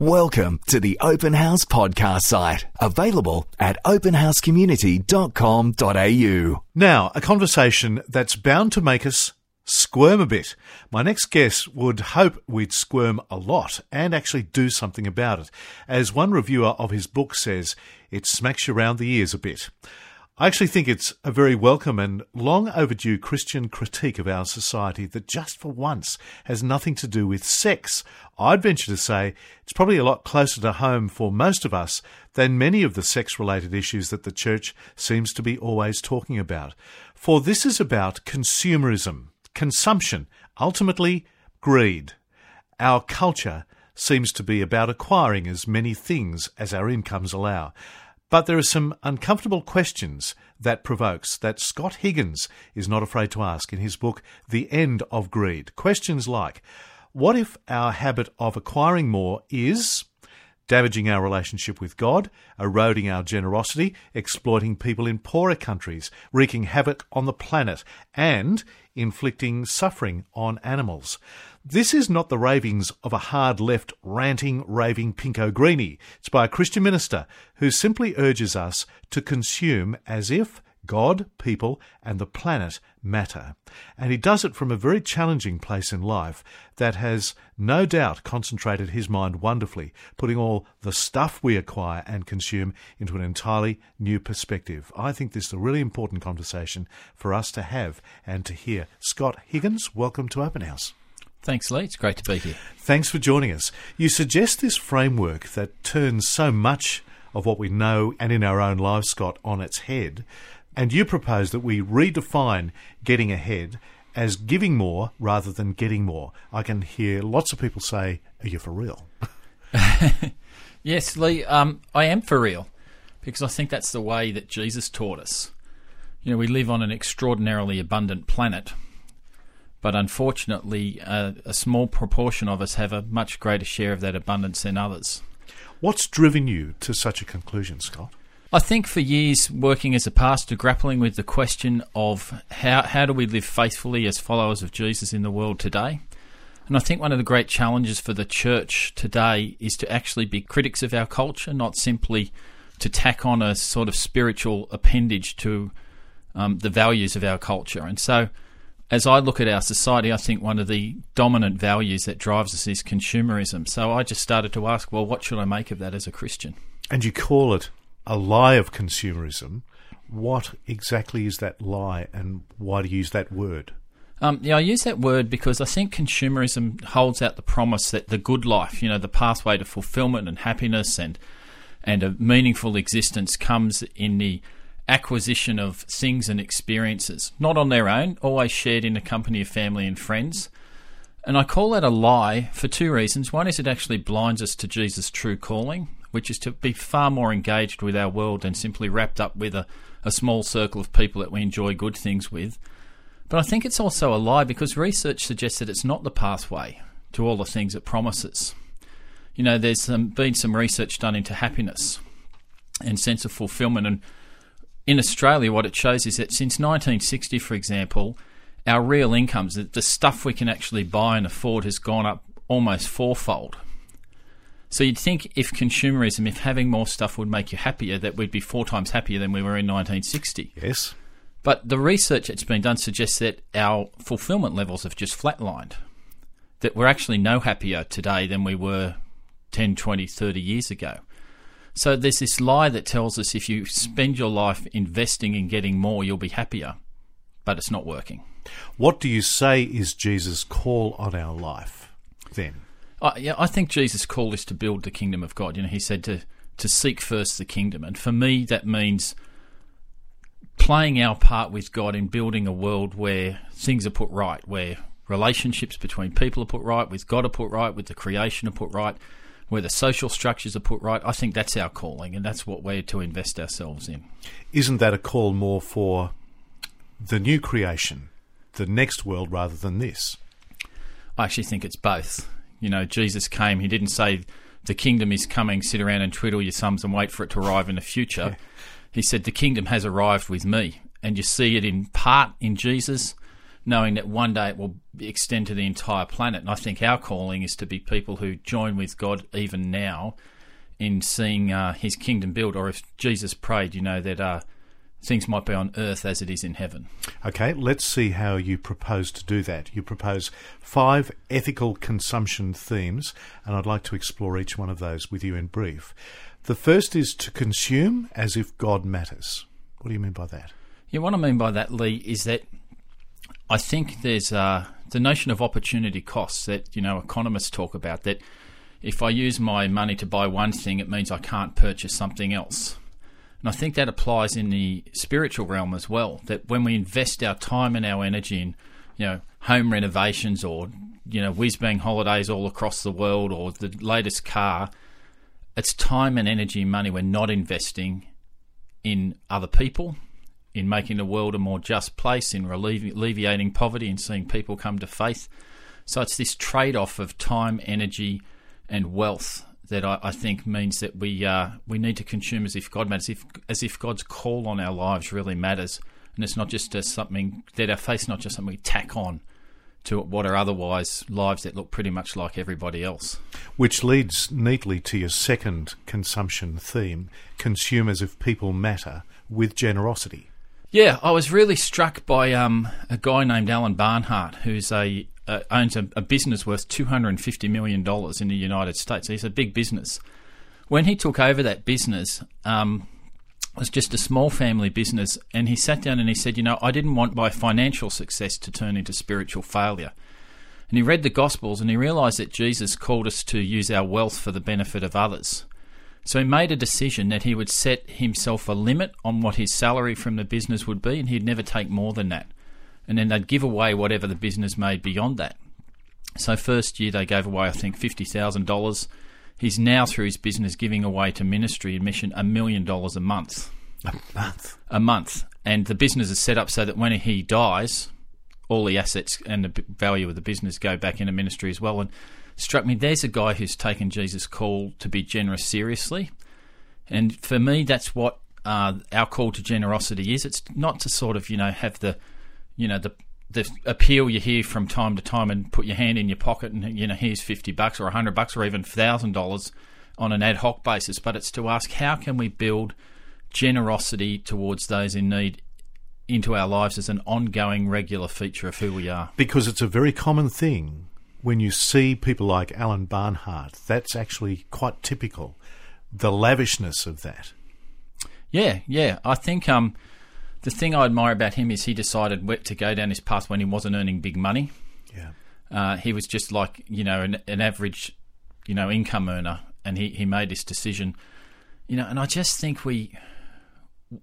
Welcome to the Open House podcast site, available at openhousecommunity.com.au. Now, a conversation that's bound to make us squirm a bit. My next guest would hope we'd squirm a lot and actually do something about it. As one reviewer of his book says, it smacks you around the ears a bit. I actually think it's a very welcome and long overdue Christian critique of our society that just for once has nothing to do with sex. I'd venture to say it's probably a lot closer to home for most of us than many of the sex related issues that the church seems to be always talking about. For this is about consumerism, consumption, ultimately greed. Our culture seems to be about acquiring as many things as our incomes allow. But there are some uncomfortable questions that provokes that Scott Higgins is not afraid to ask in his book, The End of Greed. Questions like What if our habit of acquiring more is damaging our relationship with God, eroding our generosity, exploiting people in poorer countries, wreaking havoc on the planet, and inflicting suffering on animals. This is not the ravings of a hard left ranting, raving pinko greenie. It's by a Christian minister who simply urges us to consume as if God, people, and the planet matter. And he does it from a very challenging place in life that has no doubt concentrated his mind wonderfully, putting all the stuff we acquire and consume into an entirely new perspective. I think this is a really important conversation for us to have and to hear. Scott Higgins, welcome to Open House. Thanks, Lee. It's great to be here. Thanks for joining us. You suggest this framework that turns so much of what we know and in our own lives, Scott, on its head. And you propose that we redefine getting ahead as giving more rather than getting more. I can hear lots of people say, Are you for real? yes, Lee, um, I am for real because I think that's the way that Jesus taught us. You know, we live on an extraordinarily abundant planet but unfortunately, uh, a small proportion of us have a much greater share of that abundance than others. What's driven you to such a conclusion, Scott? I think for years working as a pastor, grappling with the question of how, how do we live faithfully as followers of Jesus in the world today. And I think one of the great challenges for the church today is to actually be critics of our culture, not simply to tack on a sort of spiritual appendage to um, the values of our culture. And so as I look at our society, I think one of the dominant values that drives us is consumerism. So I just started to ask, well, what should I make of that as a Christian? And you call it a lie of consumerism. What exactly is that lie, and why do you use that word? Um, yeah, I use that word because I think consumerism holds out the promise that the good life, you know, the pathway to fulfillment and happiness and and a meaningful existence comes in the acquisition of things and experiences, not on their own, always shared in the company of family and friends. And I call that a lie for two reasons. One is it actually blinds us to Jesus' true calling, which is to be far more engaged with our world than simply wrapped up with a, a small circle of people that we enjoy good things with. But I think it's also a lie because research suggests that it's not the pathway to all the things it promises. You know, there's um, been some research done into happiness and sense of fulfillment, and in Australia, what it shows is that since 1960, for example, our real incomes, the stuff we can actually buy and afford, has gone up almost fourfold. So you'd think if consumerism, if having more stuff would make you happier, that we'd be four times happier than we were in 1960. Yes. But the research that's been done suggests that our fulfillment levels have just flatlined. That we're actually no happier today than we were 10, 20, 30 years ago. So there's this lie that tells us if you spend your life investing in getting more, you'll be happier, but it's not working. What do you say is Jesus' call on our life then? Uh, yeah, I think Jesus' call is to build the kingdom of God. You know, he said to to seek first the kingdom, and for me that means playing our part with God in building a world where things are put right, where relationships between people are put right, with God are put right, with the creation are put right, where the social structures are put right. I think that's our calling, and that's what we're to invest ourselves in. Isn't that a call more for the new creation, the next world, rather than this? I actually think it's both. You know, Jesus came, he didn't say, the kingdom is coming, sit around and twiddle your thumbs and wait for it to arrive in the future. Yeah. He said, the kingdom has arrived with me. And you see it in part in Jesus, knowing that one day it will extend to the entire planet. And I think our calling is to be people who join with God even now in seeing uh, His kingdom build. Or if Jesus prayed, you know that uh, things might be on earth as it is in heaven. Okay, let's see how you propose to do that. You propose five ethical consumption themes, and I'd like to explore each one of those with you in brief. The first is to consume as if God matters. What do you mean by that? Yeah, what I mean by that, Lee, is that I think there's uh, the notion of opportunity costs that you know economists talk about. That if I use my money to buy one thing, it means I can't purchase something else. And I think that applies in the spiritual realm as well. That when we invest our time and our energy in, you know, home renovations or you know whiz bang holidays all across the world or the latest car, it's time and energy and money we're not investing in other people in making the world a more just place, in alleviating poverty, and seeing people come to faith. So it's this trade off of time, energy, and wealth that I, I think means that we uh, we need to consume as if God matters, if, as if God's call on our lives really matters, and it's not just something that our faith's not just something we tack on to what are otherwise lives that look pretty much like everybody else. Which leads neatly to your second consumption theme: consume as if people matter with generosity. Yeah, I was really struck by um, a guy named Alan Barnhart, who's a uh, owns a, a, business worth two hundred and fifty million dollars in the United States. He's a big business. When he took over that business, um, it was just a small family business, and he sat down and he said, "You know, I didn't want my financial success to turn into spiritual failure." And he read the Gospels and he realised that Jesus called us to use our wealth for the benefit of others. So he made a decision that he would set himself a limit on what his salary from the business would be, and he'd never take more than that. And then they'd give away whatever the business made beyond that. So first year they gave away, I think, fifty thousand dollars. He's now through his business giving away to ministry and mission a million dollars a month. A month. A month, and the business is set up so that when he dies, all the assets and the value of the business go back into ministry as well. And struck me there's a guy who's taken Jesus' call to be generous seriously. And for me, that's what uh, our call to generosity is. It's not to sort of, you know, have the, you know, the the appeal you hear from time to time and put your hand in your pocket and, you know, here's 50 bucks or 100 bucks or even $1,000 on an ad hoc basis. But it's to ask how can we build generosity towards those in need into our lives as an ongoing regular feature of who we are. Because it's a very common thing when you see people like Alan Barnhart, that's actually quite typical. The lavishness of that. Yeah, yeah. I think um, the thing I admire about him is he decided to go down this path when he wasn't earning big money. Yeah. Uh, he was just like you know an, an, average, you know, income earner, and he, he made this decision. You know, and I just think we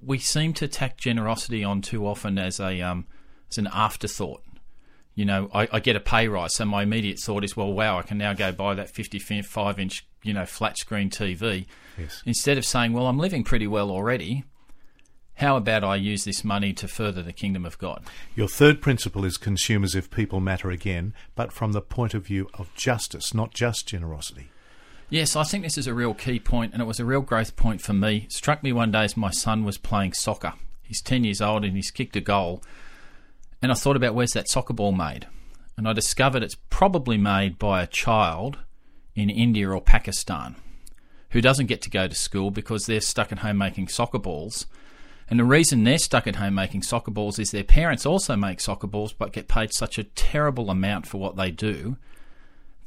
we seem to tack generosity on too often as a um, as an afterthought you know, I, I, get a pay rise. So my immediate thought is, well, wow, I can now go buy that 55 inch, you know, flat screen TV. Yes. Instead of saying, well, I'm living pretty well already. How about I use this money to further the kingdom of God? Your third principle is consumers if people matter again, but from the point of view of justice, not just generosity. Yes, I think this is a real key point, and it was a real growth point for me. It struck me one day as my son was playing soccer. He's 10 years old and he's kicked a goal and I thought about where's that soccer ball made? And I discovered it's probably made by a child in India or Pakistan who doesn't get to go to school because they're stuck at home making soccer balls. And the reason they're stuck at home making soccer balls is their parents also make soccer balls but get paid such a terrible amount for what they do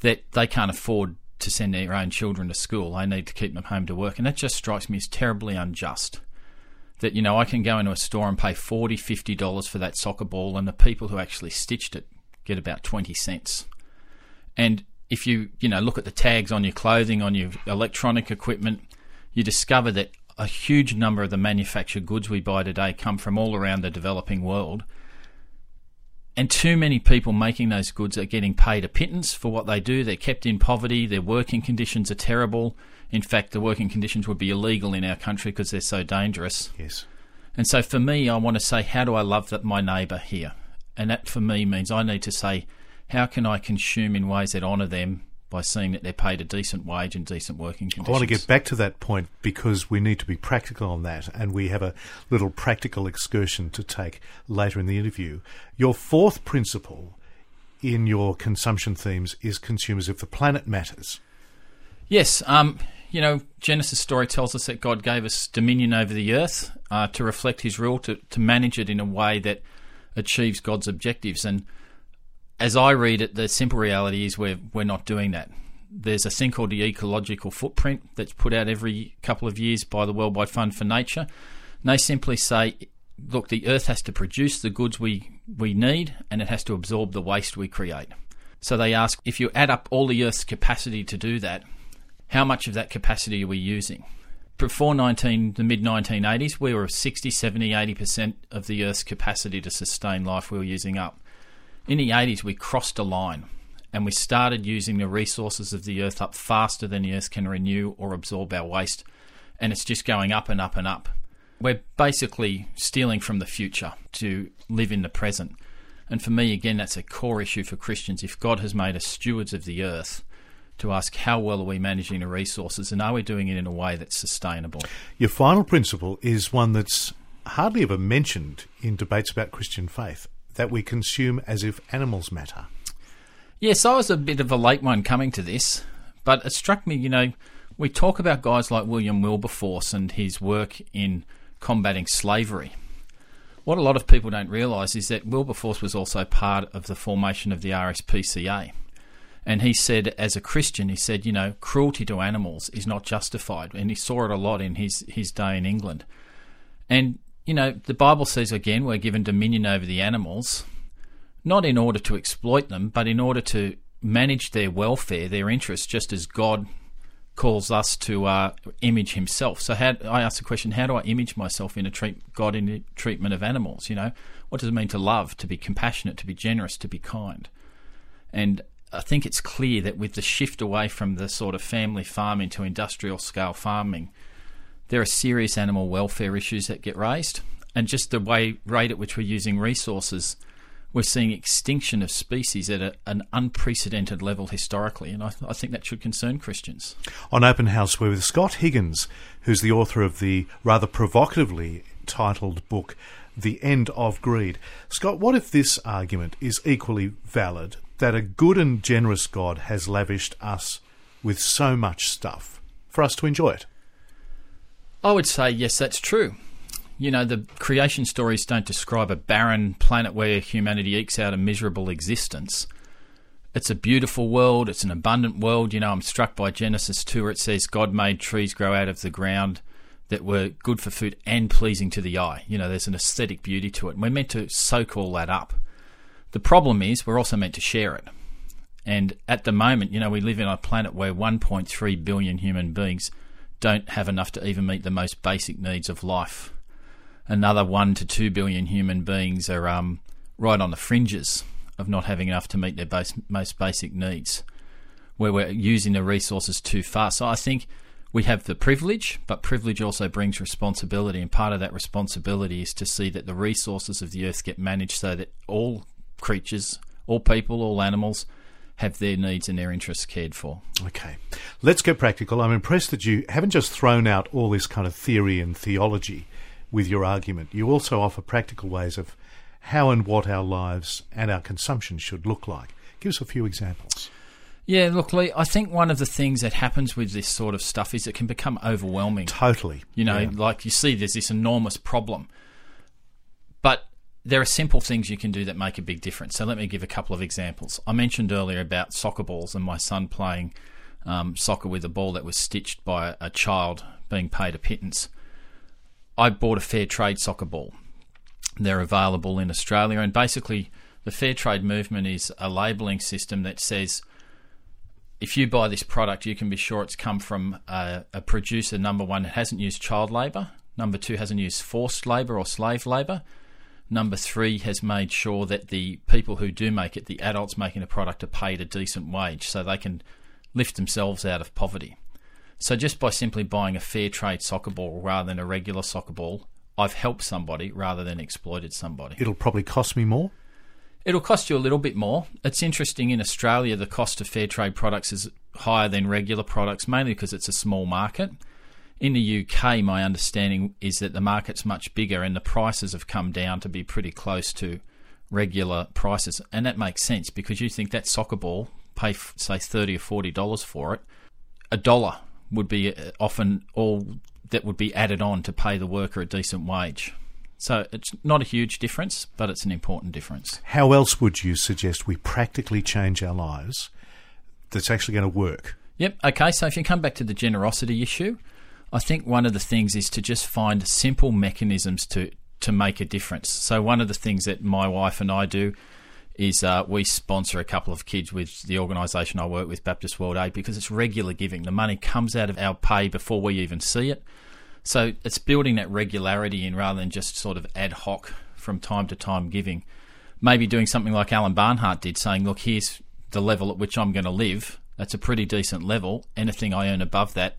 that they can't afford to send their own children to school. They need to keep them home to work. And that just strikes me as terribly unjust that you know I can go into a store and pay $40, 50 dollars for that soccer ball and the people who actually stitched it get about 20 cents and if you you know look at the tags on your clothing on your electronic equipment you discover that a huge number of the manufactured goods we buy today come from all around the developing world and too many people making those goods are getting paid a pittance for what they do. They're kept in poverty. Their working conditions are terrible. In fact, the working conditions would be illegal in our country because they're so dangerous. Yes. And so for me, I want to say, how do I love that my neighbour here? And that for me means I need to say, how can I consume in ways that honour them by seeing that they're paid a decent wage and decent working conditions. I want to get back to that point because we need to be practical on that, and we have a little practical excursion to take later in the interview. Your fourth principle in your consumption themes is consumers if the planet matters. Yes, um, you know, Genesis story tells us that God gave us dominion over the earth uh, to reflect His rule, to, to manage it in a way that achieves God's objectives. And as I read it, the simple reality is we're we're not doing that. There's a thing called the ecological footprint that's put out every couple of years by the Worldwide Fund for Nature. And they simply say, look, the Earth has to produce the goods we we need, and it has to absorb the waste we create. So they ask if you add up all the Earth's capacity to do that, how much of that capacity are we using? Before 19, the mid 1980s, we were 60, 70, 80% of the Earth's capacity to sustain life we were using up. In the 80s, we crossed a line and we started using the resources of the Earth up faster than the Earth can renew or absorb our waste. And it's just going up and up and up. We're basically stealing from the future to live in the present. And for me, again, that's a core issue for Christians. If God has made us stewards of the earth, to ask how well are we managing the resources and are we doing it in a way that's sustainable? Your final principle is one that's hardly ever mentioned in debates about Christian faith that we consume as if animals matter. Yes, I was a bit of a late one coming to this, but it struck me, you know, we talk about guys like William Wilberforce and his work in combating slavery. What a lot of people don't realise is that Wilberforce was also part of the formation of the RSPCA. And he said, as a Christian, he said, you know, cruelty to animals is not justified. And he saw it a lot in his, his day in England. And, you know, the Bible says again, we're given dominion over the animals, not in order to exploit them, but in order to manage their welfare, their interests, just as God calls us to uh, image Himself. So, how, I ask the question: How do I image myself in a treat God in the treatment of animals? You know, what does it mean to love, to be compassionate, to be generous, to be kind? And I think it's clear that with the shift away from the sort of family farming to industrial scale farming, there are serious animal welfare issues that get raised. And just the way rate at which we're using resources, we're seeing extinction of species at a, an unprecedented level historically. And I, I think that should concern Christians. On Open House, we're with Scott Higgins, who's the author of the rather provocatively titled book, The End of Greed. Scott, what if this argument is equally valid that a good and generous God has lavished us with so much stuff for us to enjoy it? I would say, yes, that's true. You know, the creation stories don't describe a barren planet where humanity ekes out a miserable existence. It's a beautiful world, it's an abundant world. You know, I'm struck by Genesis 2 where it says God made trees grow out of the ground that were good for food and pleasing to the eye. You know, there's an aesthetic beauty to it. And we're meant to soak all that up. The problem is we're also meant to share it. And at the moment, you know, we live in a planet where 1.3 billion human beings don't have enough to even meet the most basic needs of life. Another 1 to 2 billion human beings are um, right on the fringes of not having enough to meet their base, most basic needs, where we're using the resources too fast. So I think we have the privilege, but privilege also brings responsibility. And part of that responsibility is to see that the resources of the earth get managed so that all creatures, all people, all animals, have their needs and their interests cared for. Okay. Let's get practical. I'm impressed that you haven't just thrown out all this kind of theory and theology with your argument. You also offer practical ways of how and what our lives and our consumption should look like. Give us a few examples. Yeah, look, Lee, I think one of the things that happens with this sort of stuff is it can become overwhelming. Totally. You know, Yeah. like you see there's this enormous problem. There are simple things you can do that make a big difference. So let me give a couple of examples. I mentioned earlier about soccer balls and my son playing um, soccer with a ball that was stitched by a, a child being paid a pittance. I bought a fair trade soccer ball. They're available in Australia, and basically, the fair trade movement is a labelling system that says if you buy this product, you can be sure it's come from a, a producer, number one, that hasn't used child labour, number two, hasn't used forced labour or slave labour, number three, has made sure that the people who do make it, the adults making the product, are paid a decent wage so they can lift themselves out of poverty. So just by simply buying a fair trade soccer ball rather than a regular soccer ball, I've helped somebody rather than exploited somebody. It'll probably cost me more. It'll cost you a little bit more. It's interesting in Australia, the cost of fair trade products is higher than regular products, mainly because it's a small market. In the UK, my understanding is that the market's much bigger and the prices have come down to be pretty close to regular prices. And that makes sense because you think that soccer ball, pay, say, 30 or $40 for it, a dollar would be uh, often all that would be added on to pay the worker a decent wage. So it's not a huge difference, but it's an important difference. How else would you suggest we practically change our lives that's actually going to work? Yep. Okay. So if you come back to the generosity issue, I think one of the things is to just find simple mechanisms to to make a difference. So one of the things that my wife and I do is uh, we sponsor a couple of kids with the organisation I work with, Baptist World Aid, because it's regular giving. The money comes out of our pay before we even see it. So it's building that regularity in rather than just sort of ad hoc from time to time giving. Maybe doing something like Alan Barnhart did, saying, look, here's the level at which I'm going to live. That's a pretty decent level. Anything I earn above that,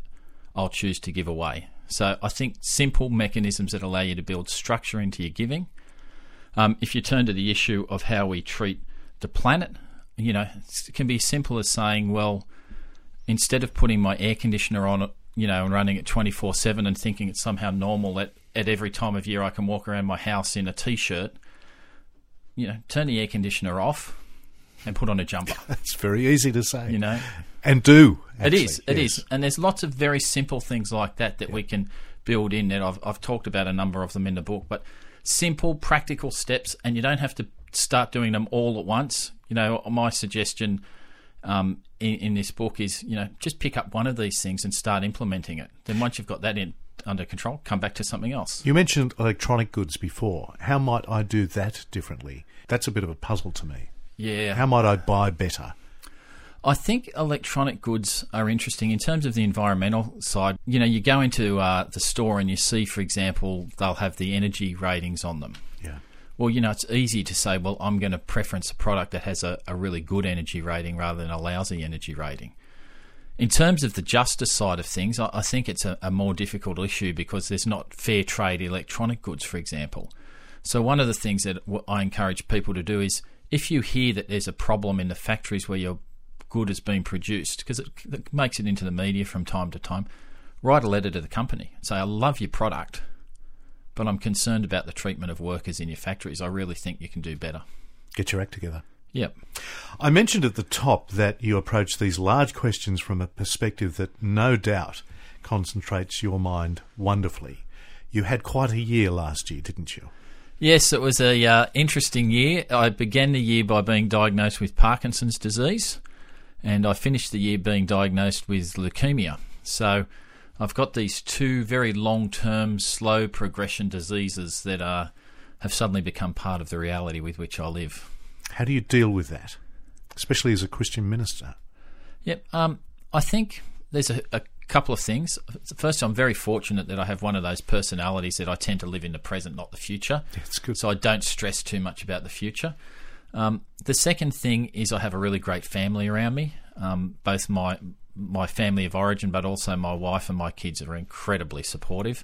I'll choose to give away. So I think simple mechanisms that allow you to build structure into your giving. Um, if you turn to the issue of how we treat the planet, you know, it can be as simple as saying, well, instead of putting my air conditioner on, you know, and running it 24 7 and thinking it's somehow normal that at every time of year I can walk around my house in a t shirt, you know, turn the air conditioner off and put on a jumper. It's very easy to say. You know, and do. it actually, is. It yes. is, and there's lots of very simple things like that that we can build in. That I've I've talked about a number of them in the book, but simple, practical steps, and you don't have to start doing them all at once. You know, my suggestion um, in, in this book is, you know, just pick up one of these things and start implementing it. Then once you've got that in under control, come back to something else. You mentioned electronic goods before. How might I do that differently? That's a bit of a puzzle to me. Yeah, How might I buy better? I think electronic goods are interesting in terms of the environmental side. You know, you go into uh, the store and you see, for example, they'll have the energy ratings on them. Yeah. Well, you know, it's easy to say, well, I'm going to preference a product that has a, a really good energy rating rather than a lousy energy rating. In terms of the justice side of things, I, I think it's a, a more difficult issue because there's not fair trade electronic goods, for example. So, one of the things that I encourage people to do is if you hear that there's a problem in the factories where your good is being produced, because it, it makes it into the media from time to time, write a letter to the company. Say, I love your product, but I'm concerned about the treatment of workers in your factories. I really think you can do better. Get your act together. Yep. I mentioned at the top that you approach these large questions from a perspective that no doubt concentrates your mind wonderfully. You had quite a year last year, didn't you? Yes, it was a uh, interesting year. I began the year by being diagnosed with Parkinson's disease, and I finished the year being diagnosed with leukemia. So I've got these two very long-term, slow progression diseases that are have suddenly become part of the reality with which I live. How do you deal with that, especially as a Christian minister? Yep. Um, I think there's a, a couple of things. First, I'm very fortunate that I have one of those personalities that I tend to live in the present, not the future. It's good. So I don't stress too much about the future. Um, the second thing is I have a really great family around me. Um, both my my family of origin, but also my wife and my kids are incredibly supportive.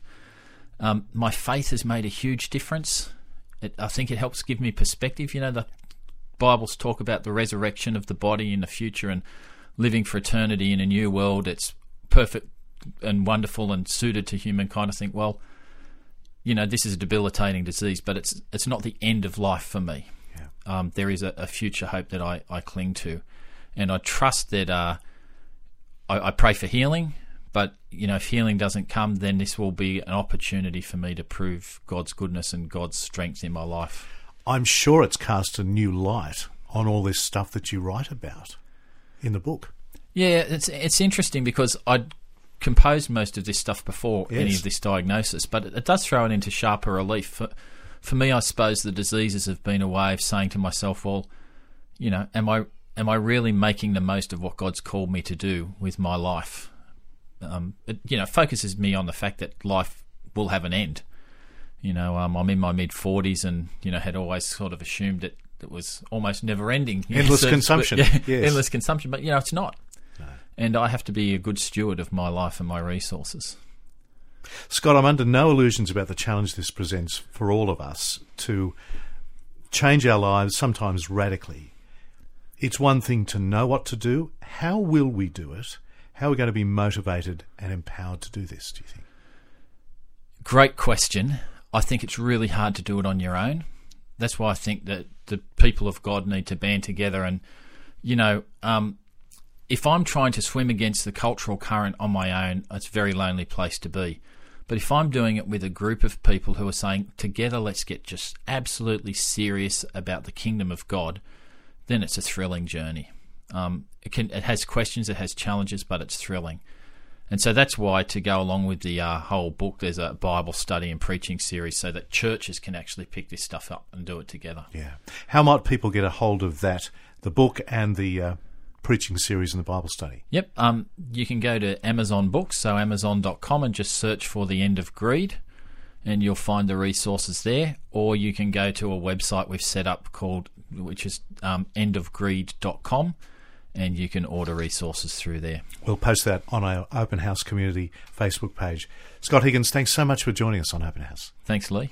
Um, my faith has made a huge difference. It, I think it helps give me perspective. You know, the Bibles talk about the resurrection of the body in the future and living for eternity in a new world. It's perfect and wonderful and suited to humankind. I think, well, you know, this is a debilitating disease, but it's it's not the end of life for me. Yeah. Um, there is a, a future hope that I, I cling to, and I trust that. Uh, I, I pray for healing, but you know, if healing doesn't come, then this will be an opportunity for me to prove God's goodness and God's strength in my life. I'm sure it's cast a new light on all this stuff that you write about in the book. Yeah, it's it's interesting because I'd composed most of this stuff before any of this diagnosis, but it, it does throw it into sharper relief. For, for me, I suppose the diseases have been a way of saying to myself, well, you know, am I am I really making the most of what God's called me to do with my life? Um, it, you know, focuses me on the fact that life will have an end. You know, um, I'm in my mid 40s and, you know, had always sort of assumed that it was almost never ending. you know, Endless so- but- consumption, yeah, yes. Endless consumption. But, you know, it's not. And I have to be a good steward of my life and my resources. Scott, I'm under no illusions about the challenge this presents for all of us to change our lives, sometimes radically. It's one thing to know what to do. How will we do it? How are we going to be motivated and empowered to do this, do you think? Great question. I think it's really hard to do it on your own. That's why I think that the people of God need to band together. And, you know, um, if I'm trying to swim against the cultural current on my own, it's a very lonely place to be. But if I'm doing it with a group of people who are saying, together, let's get just absolutely serious about the kingdom of God, then it's a thrilling journey. Um, it, can, it has questions, it has challenges, but it's thrilling. And so that's why, to go along with the uh, whole book, there's a Bible study and preaching series so that churches can actually pick this stuff up and do it together. Yeah. How might people get a hold of that, the book and the uh, preaching series and the Bible study? Yep. Um, you can go to Amazon Books, so amazon.com, and just search for The End of Greed, and you'll find the resources there. Or you can go to a website we've set up called, which is um, endofgreed.com and you can order resources through there. We'll post that on our Open House Community Facebook page. Scott Higgins, thanks so much for joining us on Open House. Thanks, Lee.